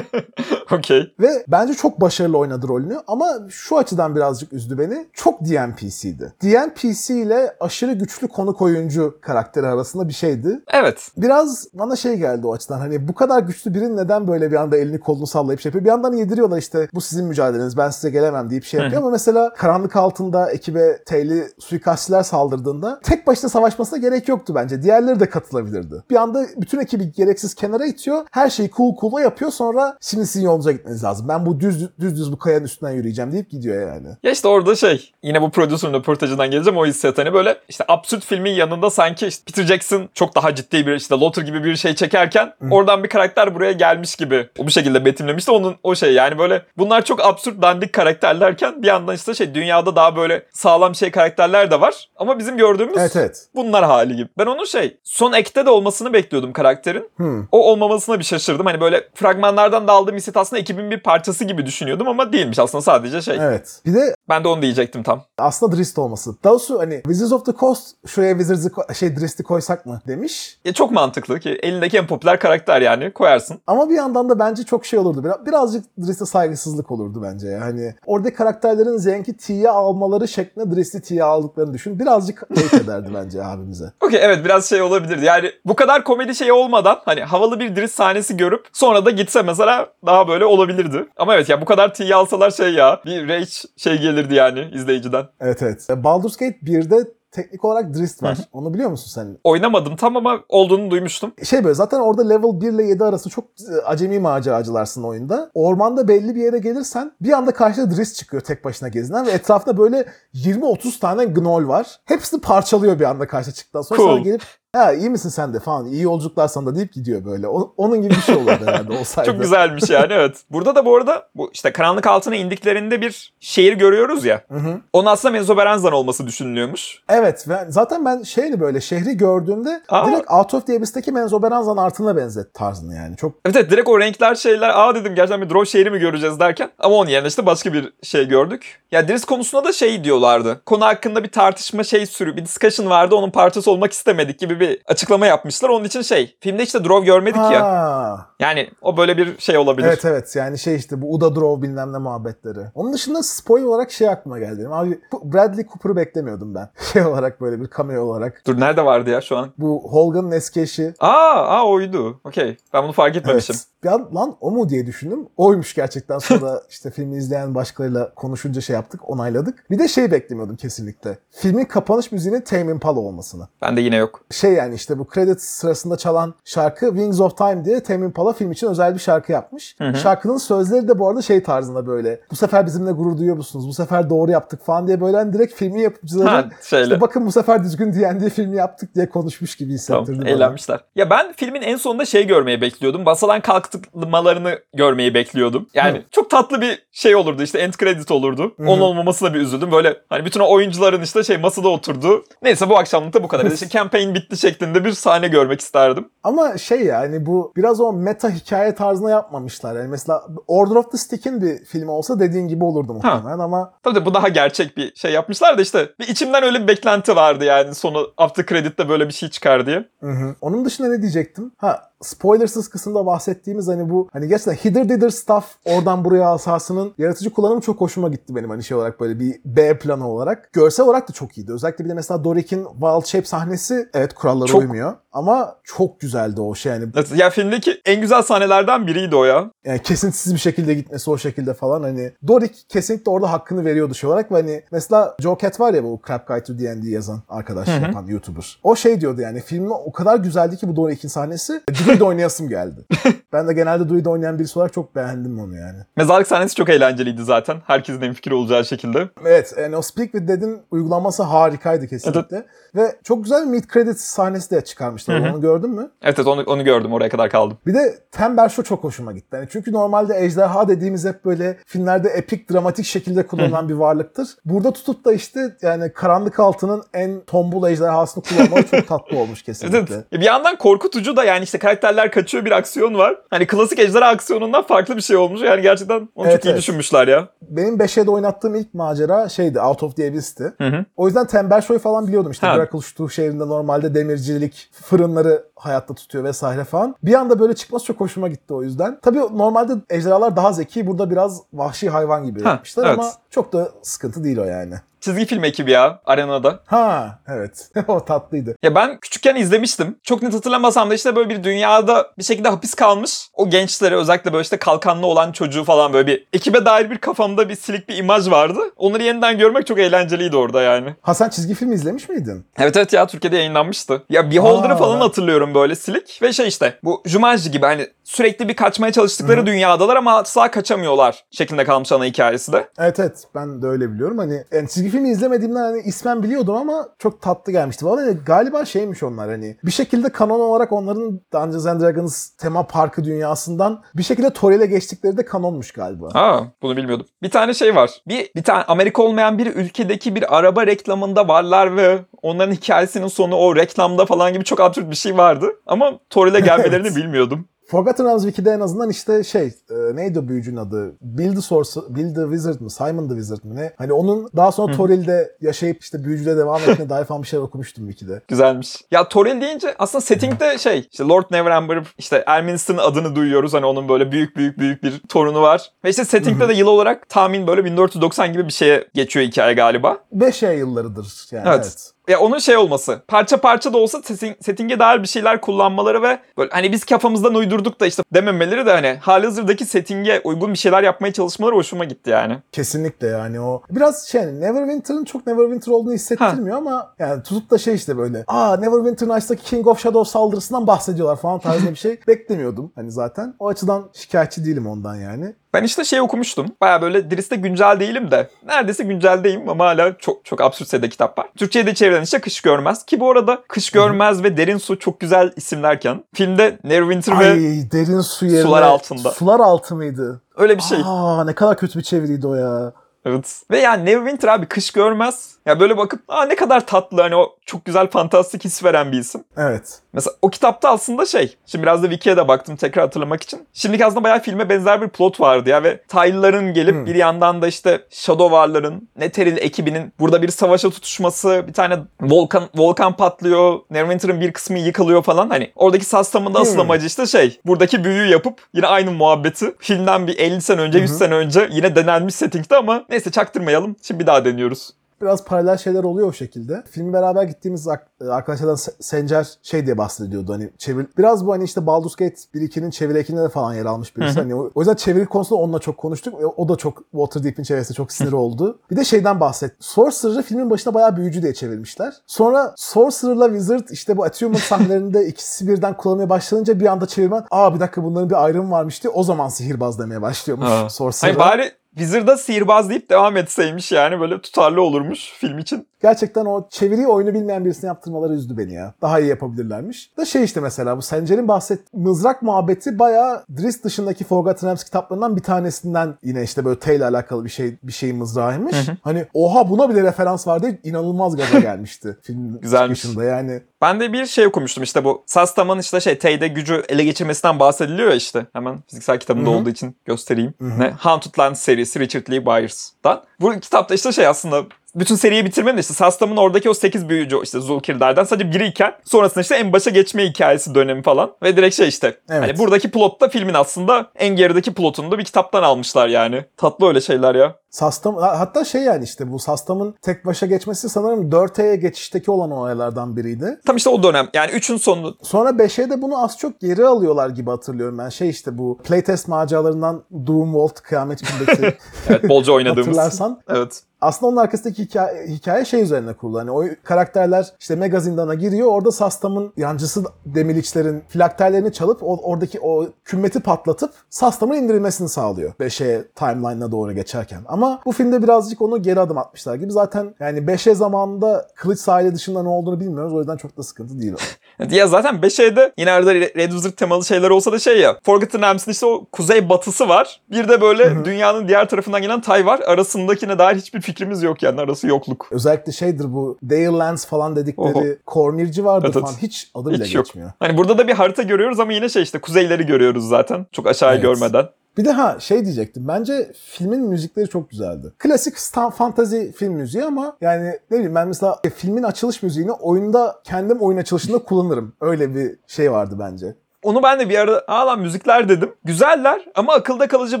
*laughs* okey. Ve bence çok başarılı oynadı rolünü ama şu açıdan birazcık üzdü beni. Çok DNPC'ydi. DNPC ile aşırı güçlü konuk oyuncu karakteri arasında bir şeydi. Evet. Biraz bana şey geldi o açıdan hani bu kadar güçlü birinin neden böyle bir anda elini kolunu sallayıp şey yapıyor. Bir yandan yediriyorlar işte bu sizin mücadeleniz ben size gelemem deyip şey yapıyor ama mesela karanlık altında ekibe Teyli suikastçiler saldırdığında tek başına savaşmasına gerek yoktu bence. Diğerleri de katılabilirdi. Bir anda bütün ekibi gereksiz kenara itiyor. Her şeyi cool cool'a yapıyor sonra şimdi sizin yolunuza gitmeniz lazım. Ben bu düz düz düz bu kayanın üstünden yürüyeceğim deyip gidiyor yani. Ya işte orada şey yine bu prodüserın röportajından geleceğim o hissiyat hani böyle işte absürt filmin yanında sanki işte Peter Jackson çok daha ciddi bir işte Lothar gibi bir şey çekerken oradan bir karakter buraya gelmiş gibi o bir şekilde betimlemişti onun o şey yani böyle bunlar çok absürt dandik karakterlerken bir yandan işte şey dünyada daha böyle sağlam şey karakterler de var ama bizim gördüğümüz Evet evet. bunlar hali gibi. Ben onun şey son ekte de olmasını bekliyordum karakterin. Hmm. O olmamasına bir şaşırdım. Hani böyle fragmanlardan da aldığım hisset aslında ekibin bir parçası gibi düşünüyordum ama değilmiş aslında sadece şey. Evet. Bir de Ben de onu diyecektim tam. aslında Drist olması. Daha doğrusu hani Wizards of the Coast şuraya Wizards'ı şey Drist'i koysak mı demiş. Ya çok mantıklı ki elindeki en popüler karakter yani koyarsın. Ama bir yandan da bence çok şey olurdu. Biraz, birazcık Drist'e saygısızlık olurdu bence. ya. Hani oradaki karakterlerin Zenk'i T'ye almaları şeklinde Drist'i T'ye aldıklarını düşün. Birazcık ayıp *laughs* ederdi bence abimize. Okey evet biraz şey olabilirdi. Yani bu kadar komedi şeyi olmadan hani havalı bir drift sahnesi görüp sonra da gitse mesela daha böyle olabilirdi. Ama evet ya bu kadar T'yi alsalar şey ya bir rage şey gelirdi yani izleyiciden. Evet evet. Baldur's Gate 1'de teknik olarak Drist var. Hı hı. Onu biliyor musun sen? Oynamadım tam ama olduğunu duymuştum. Şey böyle zaten orada level 1 ile 7 arası çok e, acemi maceracılarsın oyunda. Ormanda belli bir yere gelirsen bir anda karşına Drist çıkıyor tek başına gezinen ve etrafında böyle 20-30 tane gnoll var. Hepsini parçalıyor bir anda karşı çıktıktan sonra Cool. sana gelip ha iyi misin sen de falan iyi yolculuklar sana da deyip gidiyor böyle. O- onun gibi bir şey olurdu herhalde olsaydı. *laughs* Çok güzelmiş yani evet. Burada da bu arada bu işte karanlık altına indiklerinde bir şehir görüyoruz ya. Hı hı. Onun aslında Mezoberenzan olması düşünülüyormuş. Evet ve zaten ben şeydi böyle şehri gördüğümde Aa. direkt Out of the Abyss'teki Menzoberranzan artına benzet tarzını yani. Çok Evet evet direkt o renkler şeyler aa dedim gerçekten bir Drow şehri mi göreceğiz derken ama onun yerine işte başka bir şey gördük. Ya Dries konusunda da şey diyorlardı. Konu hakkında bir tartışma şey sürü bir discussion vardı onun parçası olmak istemedik gibi bir açıklama yapmışlar. Onun için şey filmde işte Drow görmedik ya. Ha. Yani o böyle bir şey olabilir. Evet evet yani şey işte bu Uda Drove bilmem ne muhabbetleri. Onun dışında spoiler olarak şey aklıma geldi. Abi Bradley Cooper'ı beklemiyordum ben. *laughs* Şey olarak böyle bir cameo olarak. Dur nerede vardı ya şu an? Bu Holgan'ın eski eşi. Aa, aa oydu. Okey. Ben bunu fark etmemişim. Evet. Bir an lan o mu diye düşündüm. Oymuş gerçekten. Sonra *laughs* işte filmi izleyen başkalarıyla konuşunca şey yaptık, onayladık. Bir de şey beklemiyordum kesinlikle. Filmin kapanış müziğinin Tame Impala olmasını. Ben de yine yok. Şey yani işte bu credits sırasında çalan şarkı Wings of Time diye Tame Impala film için özel bir şarkı yapmış. Hı hı. Şarkının sözleri de bu arada şey tarzında böyle. Bu sefer bizimle gurur duyuyor musunuz? Bu sefer doğru yaptık falan diye böyle hani direkt filmi Ha şeyle. işte bakın bu sefer düzgün diyen diye filmi yaptık diye konuşmuş gibi hissettirdi Tamam, eğlenmişler. Ya ben filmin en sonunda şey görmeyi bekliyordum. Basalan kalktırmalarını görmeyi bekliyordum. Yani Hı. çok tatlı bir şey olurdu. İşte end credit olurdu. Hı hı. Onun olmamasına bir üzüldüm. Böyle hani bütün o oyuncuların işte şey masada oturdu. Neyse bu akşamlık da bu kadar. *laughs* işte campaign bitti şeklinde bir sahne görmek isterdim. Ama şey yani bu biraz o meta hikaye tarzına yapmamışlar. Yani mesela Order of the Stick'in bir filmi olsa dediğin gibi olurdu muhtemelen ama Tabii de bu daha gerçek bir şey yapmışlar da işte bir içimden öyle bir beklenti vardı yani sonu after credit'te böyle bir şey çıkar diye. Hı hı. Onun dışında ne diyecektim? Ha spoilersız kısımda bahsettiğimiz hani bu hani gerçekten hither dither stuff oradan buraya asasının yaratıcı kullanımı çok hoşuma gitti benim hani şey olarak böyle bir B planı olarak. Görsel olarak da çok iyiydi. Özellikle bir de mesela Dorik'in Wild Shape sahnesi evet kurallara Çok- uymuyor ama çok güzeldi o şey yani. Evet, Ya filmdeki en güzel sahnelerden biriydi o ya. yani kesintisiz bir şekilde gitmesi o şekilde falan hani Dorik kesinlikle orada hakkını veriyordu şey olarak ve hani mesela Joe Cat var ya bu Crap Guide to D&D yazan arkadaş Hı hı. yapan YouTuber. O şey diyordu yani filmin o kadar güzeldi ki bu Dorik'in sahnesi Druid oynayasım geldi. *laughs* ben de genelde Druid oynayan birisi olarak çok beğendim onu yani. Mezarlık sahnesi çok eğlenceliydi zaten. Herkesin en fikir olacağı şekilde. Evet yani o Speak with Dead'in uygulaması harikaydı kesinlikle. Ve çok güzel bir mid credits sahnesi de çıkarmışlar. Hı hı. Onu gördün mü? Evet evet onu, onu gördüm oraya kadar kaldım. Bir de tembel şu çok hoşuma gitti. Yani çünkü normalde ejderha dediğimiz hep böyle filmlerde epik dramatik şekilde kullanılan bir varlıktır. Burada tutup da işte yani karanlık altının en tombul ejderhasını kullanmaları çok tatlı olmuş kesinlikle. evet. Bir yandan korkutucu da yani işte karakterler kaçıyor bir aksiyon var. Hani klasik ejderha aksiyonundan farklı bir şey olmuş. Yani gerçekten onu Evet, çok iyi evet. düşünmüşler ya. Benim 5'e oynattığım ilk macera şeydi Out of the Abyss'ti. Hı hı. O yüzden tembel şoyu falan biliyordum. İşte Ha. Dracula şehrinde normalde demircilik, fırınları hayatta tutuyor vesaire falan. Bir anda böyle çıkması çok hoşuma gitti o yüzden. Tabii normalde ejderhalar daha zeki. Burada biraz vahşi hayvan gibi Ha, yapmışlar evet. ama çok da sıkıntı değil o yani. Çizgi film ekibi ya arenada. Ha evet. *laughs* o tatlıydı. Ya ben küçükken izlemiştim. Çok net hatırlamasam da işte böyle bir dünyada bir şekilde hapis kalmış. O gençleri özellikle böyle işte kalkanlı olan çocuğu falan böyle bir ekibe dair bir kafamda bir silik bir imaj vardı. Onları yeniden görmek çok eğlenceliydi orada yani. Ha sen çizgi film izlemiş miydin? Evet evet ya Türkiye'de yayınlanmıştı. Ya Beholder'ı Aa, falan ben- hatırlıyorum böyle silik. Ve şey işte bu Jumanji gibi hani sürekli bir kaçmaya çalıştıkları Hı hı. dünyadalar ama asla kaçamıyorlar şeklinde kalmış ana hikayesi de. Evet evet ben de öyle biliyorum. Hani yani çizgi filmi izlemediğimden hani ismen biliyordum ama çok tatlı gelmişti. Valla hani galiba şeymiş onlar hani bir şekilde kanon olarak onların Dungeons and Dragons tema parkı dünyasından bir şekilde Toriel'e geçtikleri de kanonmuş galiba. Aa bunu bilmiyordum. Bir tane şey var. Bir, bir tane Amerika olmayan bir ülkedeki bir araba reklamında varlar ve onların hikayesinin sonu o reklamda falan gibi çok absürt bir şey vardı. Ama Torre'le *laughs* gelmelerini Evet. bilmiyordum. Forgotten Realms Wiki'de en azından işte şey e, neydi o büyücünün adı? Bill the, Source, Bill the Wizard mı? Simon the Wizard mı ne? Hani onun daha sonra Toril'de yaşayıp işte büyücüde devam ettiğine dair falan bir şeyler okumuştum Wiki'de. *laughs* Güzelmiş. Ya Toril deyince aslında settingde şey işte Lord Neverember işte Elminster'ın adını duyuyoruz. Hani onun böyle büyük büyük büyük bir torunu var. Ve işte settingde de yıl olarak tahmin böyle 1490 gibi bir şeye geçiyor hikaye galiba. 5 ay yıllarıdır yani. Evet. Evet. Ya onun şey olması. Parça parça da olsa setting, setting'e dair bir şeyler kullanmaları ve böyle hani biz kafamızdan uydurduk da işte dememeleri de hani halihazırdaki setting'e uygun bir şeyler yapmaya çalışmaları hoşuma gitti yani. Kesinlikle yani o. Biraz şey yani Neverwinter'ın çok Neverwinter olduğunu hissettirmiyor ama yani tutup da şey işte böyle aa Neverwinter Nights'taki King of Shadows saldırısından bahsediyorlar falan tarzında bir şey *laughs* beklemiyordum hani zaten. O açıdan şikayetçi değilim ondan yani. Ben işte şey okumuştum. Baya böyle Dris'te güncel değilim de. Neredeyse günceldeyim ama hala çok çok absürt sayıda kitap var. Türkçe'ye de çevrilen işte Kış Görmez. Ki bu arada Kış Görmez ve Derin Su çok güzel isimlerken. Filmde Neverwinter ve derin su yerine. Sular altında. Sular altı mıydı? öyle bir şey. Aa ne kadar kötü bir çeviriydi o ya. Evet. Ve yani Neverwinter abi kış görmez. Ya böyle bakıp aa ne kadar tatlı hani o çok güzel fantastik his veren bir isim. Evet. Mesela o kitapta aslında şey. Şimdi biraz da Wiki'ye de baktım tekrar hatırlamak için. Şimdiki aslında bayağı filme benzer bir plot vardı ya ve Taylıların gelip Hmm. bir yandan da işte Shadowwar'ların, Netheril ekibinin burada bir savaşa tutuşması, bir tane volkan volkan patlıyor, Neverwinter'ın bir kısmı yıkılıyor falan. Hani oradaki Sastam'ın da asıl Hmm. amacı işte şey. Buradaki büyüyü yapıp yine aynı muhabbeti filmden bir 50 sene önce, 100 sene önce yine denenmiş settingde ama neyse çaktırmayalım. Şimdi bir daha deniyoruz. Biraz paralel şeyler oluyor o şekilde. Filmi beraber gittiğimiz ak- arkadaşlardan Se- Sencer şey diye bahsediyordu hani çevir biraz bu hani işte Baldur's Gate 1-2'nin çeviri ekinde de falan yer almış birisi. Hani o, o yüzden çeviri konusunda onunla çok konuştuk. ve O da çok Waterdeep'in çevresinde çok siniri oldu. Bir de şeyden bahset. Sorcerer'ı filmin başına bayağı büyücü diye çevirmişler. Sonra Sorcerer'la Wizard işte bu Attunement sahnelerinde *laughs* ikisi birden kullanmaya başlayınca bir anda çevirmen aa bir dakika bunların bir ayrımı varmış diye o zaman sihirbaz demeye başlıyormuş. Sorcerer'a. Hani bari Wizard'a sihirbaz deyip devam etseymiş yani böyle tutarlı olurmuş film için. Gerçekten o çeviri oyunu bilmeyen birisine yaptırmaları üzdü beni ya. Daha iyi yapabilirlermiş. Da şey işte mesela bu Sencer'in bahset mızrak muhabbeti bayağı Drizzt dışındaki Forgotten Realms kitaplarından bir tanesinden yine işte böyle Tay ile alakalı bir şey bir şeyin mızrağıymış. Hani oha buna bile referans var diye inanılmaz gaza *laughs* gelmişti filmin Güzelmiş. çıkışında yani. Ben de bir şey okumuştum işte bu Sastam'ın işte şey Tey'de gücü ele geçirmesinden bahsediliyor ya işte. Hemen fiziksel kitabında Hı hı. olduğu için göstereyim. Ne? Haunted Land serisi Richard Lee Byers'dan. Bu kitapta işte şey aslında bütün seriyi bitirmenin işte Sastam'ın oradaki o 8 büyücü işte Zulkirler'den sadece biriyken sonrasında işte en başa geçme hikayesi dönemi falan. Ve direkt şey işte Evet. hani buradaki plot da filmin aslında en gerideki plotunu da bir kitaptan almışlar yani. Tatlı öyle şeyler ya. Sastam ha- hatta şey yani işte bu Sastam'ın tek başa geçmesi sanırım 4E'ye geçişteki olan olaylardan biriydi. Tam işte o dönem yani 3'ün sonu Sonra 5'e de bunu az çok geri alıyorlar gibi hatırlıyorum ben. Şey işte bu playtest maceralarından Doom Vault kıyamet gündeki *laughs* evet bolca oynadığımız. hatırlarsan. Evet. Aslında onun arkasındaki hikaye, hikaye şey üzerine kurulu. Hani o karakterler işte mega zindana giriyor. Orada Sastam'ın yancısı Demiliçlerin filakterlerini çalıp o, oradaki o kümmeti patlatıp Sastam'ın indirilmesini sağlıyor. 5'e timeline'ına doğru geçerken. Ama bu filmde birazcık onu geri adım atmışlar gibi. Zaten yani 5'e zamanında kılıç sahili dışında ne olduğunu bilmiyoruz. O yüzden çok da sıkıntı değil o. *laughs* Ya zaten 5E'de yine arada Red Wizard temalı şeyler olsa da şey ya. Forgotten Realms'in işte o kuzey batısı var. Bir de böyle dünyanın diğer tarafından gelen Tay var. Arasındakine dair hiçbir fikrimiz yok yani. Arası yokluk. Özellikle şeydir bu Dale Lands falan dedikleri Oho. Kornirci vardır Evet, falan. Hiç adı bile Hiç yok. geçmiyor. Hani burada da bir harita görüyoruz ama yine şey işte kuzeyleri görüyoruz zaten. Çok aşağıya Evet. görmeden. Bir de ha şey diyecektim. Bence filmin müzikleri çok güzeldi. Klasik fantazi film müziği ama yani ne bileyim ben mesela filmin açılış müziğini oyunda kendim oyun açılışında kullanırım. Öyle bir şey vardı bence. Onu ben de bir ara aa lan müzikler dedim. Güzeller ama akılda kalıcı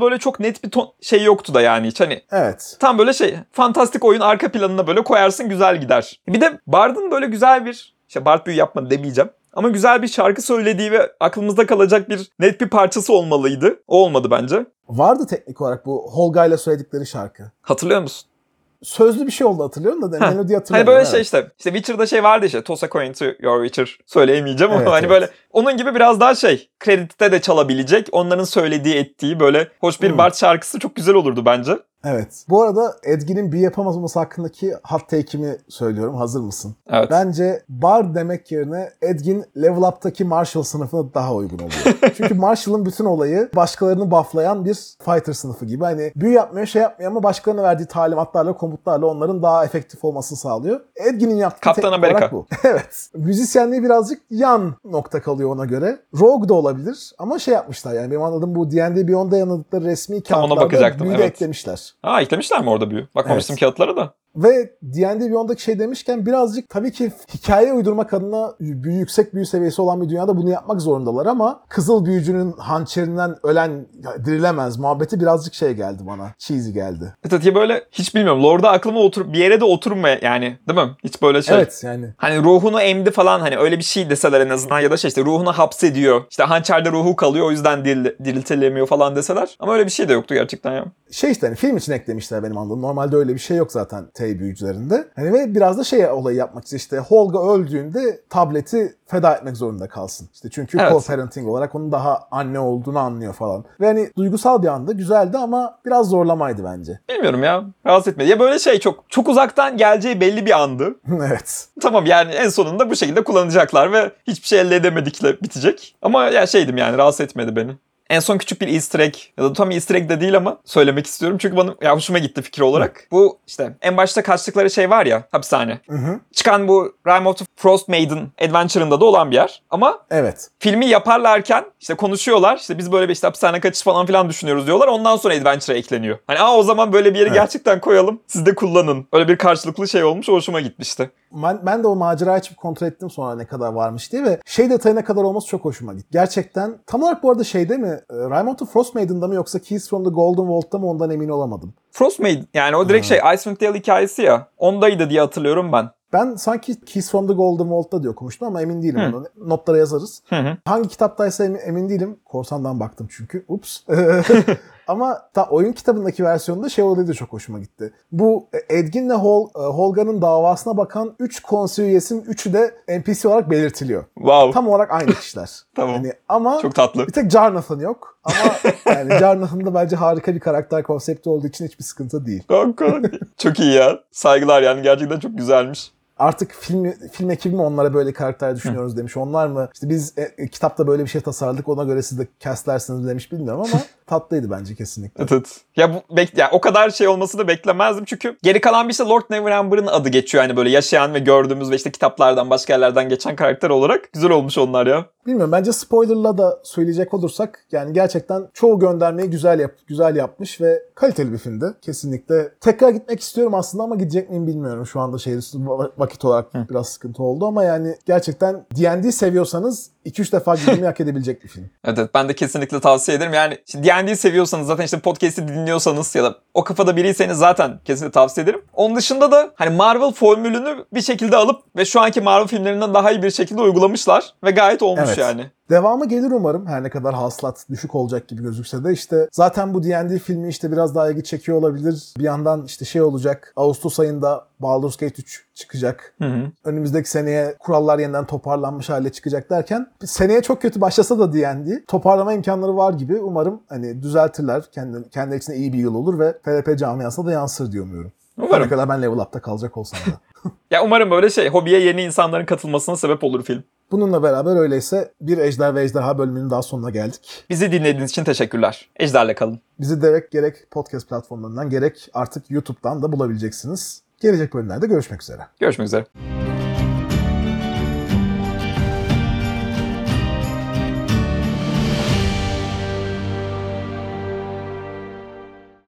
böyle çok net bir ton şey yoktu da yani hiç hani Evet. tam böyle şey fantastik oyun arka planına böyle koyarsın güzel gider. Bir de Bard'ın böyle güzel bir işte Bard büyü yapmadı demeyeceğim. Ama güzel bir şarkı söylediği ve aklımızda kalacak bir net bir parçası olmalıydı. O olmadı bence. Vardı teknik olarak bu Holga ile söyledikleri şarkı. Hatırlıyor musun? Sözlü bir şey oldu hatırlıyorum da Ha. melodi Hani hatırlamıyorum. böyle evet. şey işte. İşte Witcher'da şey vardı işte. Toss a coin to your Witcher. Söyleyemeyeceğim ama Evet, hani evet. böyle onun gibi biraz daha şey. Kredite de çalabilecek. Onların söylediği ettiği böyle hoş bir Hmm. Bard şarkısı çok güzel olurdu bence. Evet. Bu arada Edgin'in bir yapamaz olması hakkındaki hot take'imi söylüyorum. Hazır mısın? Evet. Bence bar demek yerine Edgin Level Up'taki Marshall sınıfına daha uygun oluyor. *laughs* Çünkü Marshall'ın bütün olayı başkalarını bufflayan bir fighter sınıfı gibi. Hani büyü yapmıyor, şey yapmıyor ama başkalarına verdiği talimatlarla, komutlarla onların daha efektif olmasını sağlıyor. Edgin'in yaptığı Kaptan Amerika. bu. *laughs* evet. Müzisyenliği birazcık yan nokta kalıyor ona göre. Rogue da olabilir ama şey yapmışlar yani benim anladığım bu D&D Beyond'da yanıldıkları resmi kağıtlarda büyü evet. eklemişler. Ha eklemişler mi orada büyü? Bakmamıştım Evet. kağıtlara da. Ve D&D Beyond'daki şey demişken birazcık tabii ki hikaye uydurmak adına yüksek büyü seviyesi olan bir dünyada bunu yapmak zorundalar ama kızıl büyücünün hançerinden ölen dirilemez muhabbeti birazcık şey geldi bana. Cheesy geldi. Evet ya böyle hiç bilmiyorum. Lord'a aklıma otur bir yere de oturmaya yani değil mi? Hiç böyle şey. Evet yani. Hani ruhunu emdi falan hani öyle bir şey deseler en azından ya da şey işte ruhunu hapsediyor. İşte hançerde ruhu kalıyor o yüzden diril, diriltilemiyor falan deseler. Ama öyle bir şey de yoktu gerçekten ya. Şey işte hani film için eklemişler benim anladığım. Normalde öyle bir şey yok zaten T büyücülerinde. Hani ve biraz da şey olayı yapmak için işte Holga öldüğünde tableti feda etmek zorunda kalsın. İşte çünkü Evet. co-parenting olarak onun daha anne olduğunu anlıyor falan. Ve hani duygusal bir anda güzeldi ama biraz zorlamaydı bence. Bilmiyorum ya. Rahatsız etmedi. Ya böyle şey çok çok uzaktan geleceği belli bir andı. *laughs* evet. Tamam yani en sonunda bu şekilde kullanacaklar ve hiçbir şey elde edemedikle bitecek. Ama ya şeydim yani rahatsız etmedi beni. En son küçük bir easter egg ya da tam easter egg de değil ama söylemek istiyorum. Çünkü bana ya hoşuma gitti fikir olarak. Bu işte en başta kaçtıkları şey var ya hapishane. Hı hı. Çıkan bu Rime of the Frost Maiden Adventure'ında da olan bir yer. Ama Evet. filmi yaparlarken işte konuşuyorlar. İşte biz böyle bir işte hapishane kaçış falan filan düşünüyoruz diyorlar. Ondan sonra Adventure'a ekleniyor. Hani aa o zaman böyle bir yeri Evet. gerçekten koyalım. Siz de kullanın. Öyle bir karşılıklı şey olmuş. Hoşuma gitmişti. Ben, ben de o macera açıp kontrol ettim sonra ne kadar varmış diye ve şey detayına kadar olması çok hoşuma gitti. Gerçekten tam olarak bu arada şeyde mi? E, the Frost Maiden'da mı yoksa Keys from the Golden Vault'ta mı ondan emin olamadım. Frostmaiden yani o direkt şey Icewind Dale hikayesi ya. Ondaydı diye hatırlıyorum ben. Ben sanki Keys from the Golden Vault'ta diye okumuştum ama emin değilim. Hı. Onu notlara yazarız. Hı hı. Hangi kitaptaysa emin, emin değilim. Korsandan baktım çünkü. Ups. *laughs* Ama ta oyun kitabındaki versiyonda şey olayı da çok hoşuma gitti. Bu Edgin'le Hol, e, Holga'nın davasına bakan 3 konsey üyesinin 3'ü de NPC olarak belirtiliyor. Wow. Tam olarak aynı kişiler. *laughs* Tamam. Hani ama Çok tatlı. bir tek Jarnathan yok. Ama yani Jarnathan da bence harika bir karakter konsepti olduğu için hiçbir sıkıntı değil. Çok iyi ya. Saygılar yani gerçekten çok güzelmiş. Artık film film ekibi mi onlara böyle karakter düşünüyoruz demiş. Onlar mı? İşte biz e, e, kitapta böyle bir şey tasarladık ona göre siz de castlersiniz demiş bilmiyorum ama *laughs* tatlıydı bence kesinlikle. Evet, evet. Ya bu bek ya o kadar şey olmasını beklemezdim çünkü geri kalan bir işte Lord Neverember'ın adı geçiyor hani böyle yaşayan ve gördüğümüz ve işte kitaplardan başka yerlerden geçen karakter olarak güzel olmuş onlar ya. Bilmiyorum bence spoilerla da söyleyecek olursak yani gerçekten çoğu göndermeyi güzel yap güzel yapmış ve kaliteli bir filmdi kesinlikle. Tekrar gitmek istiyorum aslında ama gidecek miyim bilmiyorum. Şu anda şehir üstü va- vakit olarak biraz sıkıntı oldu ama yani gerçekten D&D seviyorsanız 2-3 defa gitmeyi hak edebilecek bir film. *laughs* Evet, evet ben de kesinlikle tavsiye ederim. Yani D&D seviyorsanız zaten işte podcast'i dinliyorsanız ya da o kafada biriyseniz zaten kesinlikle tavsiye ederim. Onun dışında da hani Marvel formülünü bir şekilde alıp ve şu anki Marvel filmlerinden daha iyi bir şekilde uygulamışlar ve gayet olmuş Evet. Yani. Devamı gelir umarım. Her ne kadar hasılat düşük olacak gibi gözükse de işte zaten bu D&D filmi işte biraz daha ilgi çekiyor olabilir. Bir yandan işte şey olacak. Ağustos ayında Baldur's Gate 3 çıkacak. Hı hı. Önümüzdeki seneye kurallar yeniden toparlanmış hale çıkacak derken seneye çok kötü başlasa da D&D toparlama imkanları var gibi. Umarım hani düzeltirler. Kendi, kendi içinde iyi bir yıl olur ve FRP camiasına da yansır diye umuyorum. *laughs* Umarım. ne kadar ben level up'ta kalacak olsam da. *laughs* Ya umarım böyle şey hobiye yeni insanların katılmasına sebep olur film. Bununla beraber öyleyse bir Ejder ve Ejderha bölümünün daha sonuna geldik. Bizi dinlediğiniz için teşekkürler. Ejder'le kalın. Bizi gerek gerek podcast platformlarından gerek artık YouTube'dan da bulabileceksiniz. Gelecek bölümlerde görüşmek üzere. Görüşmek üzere.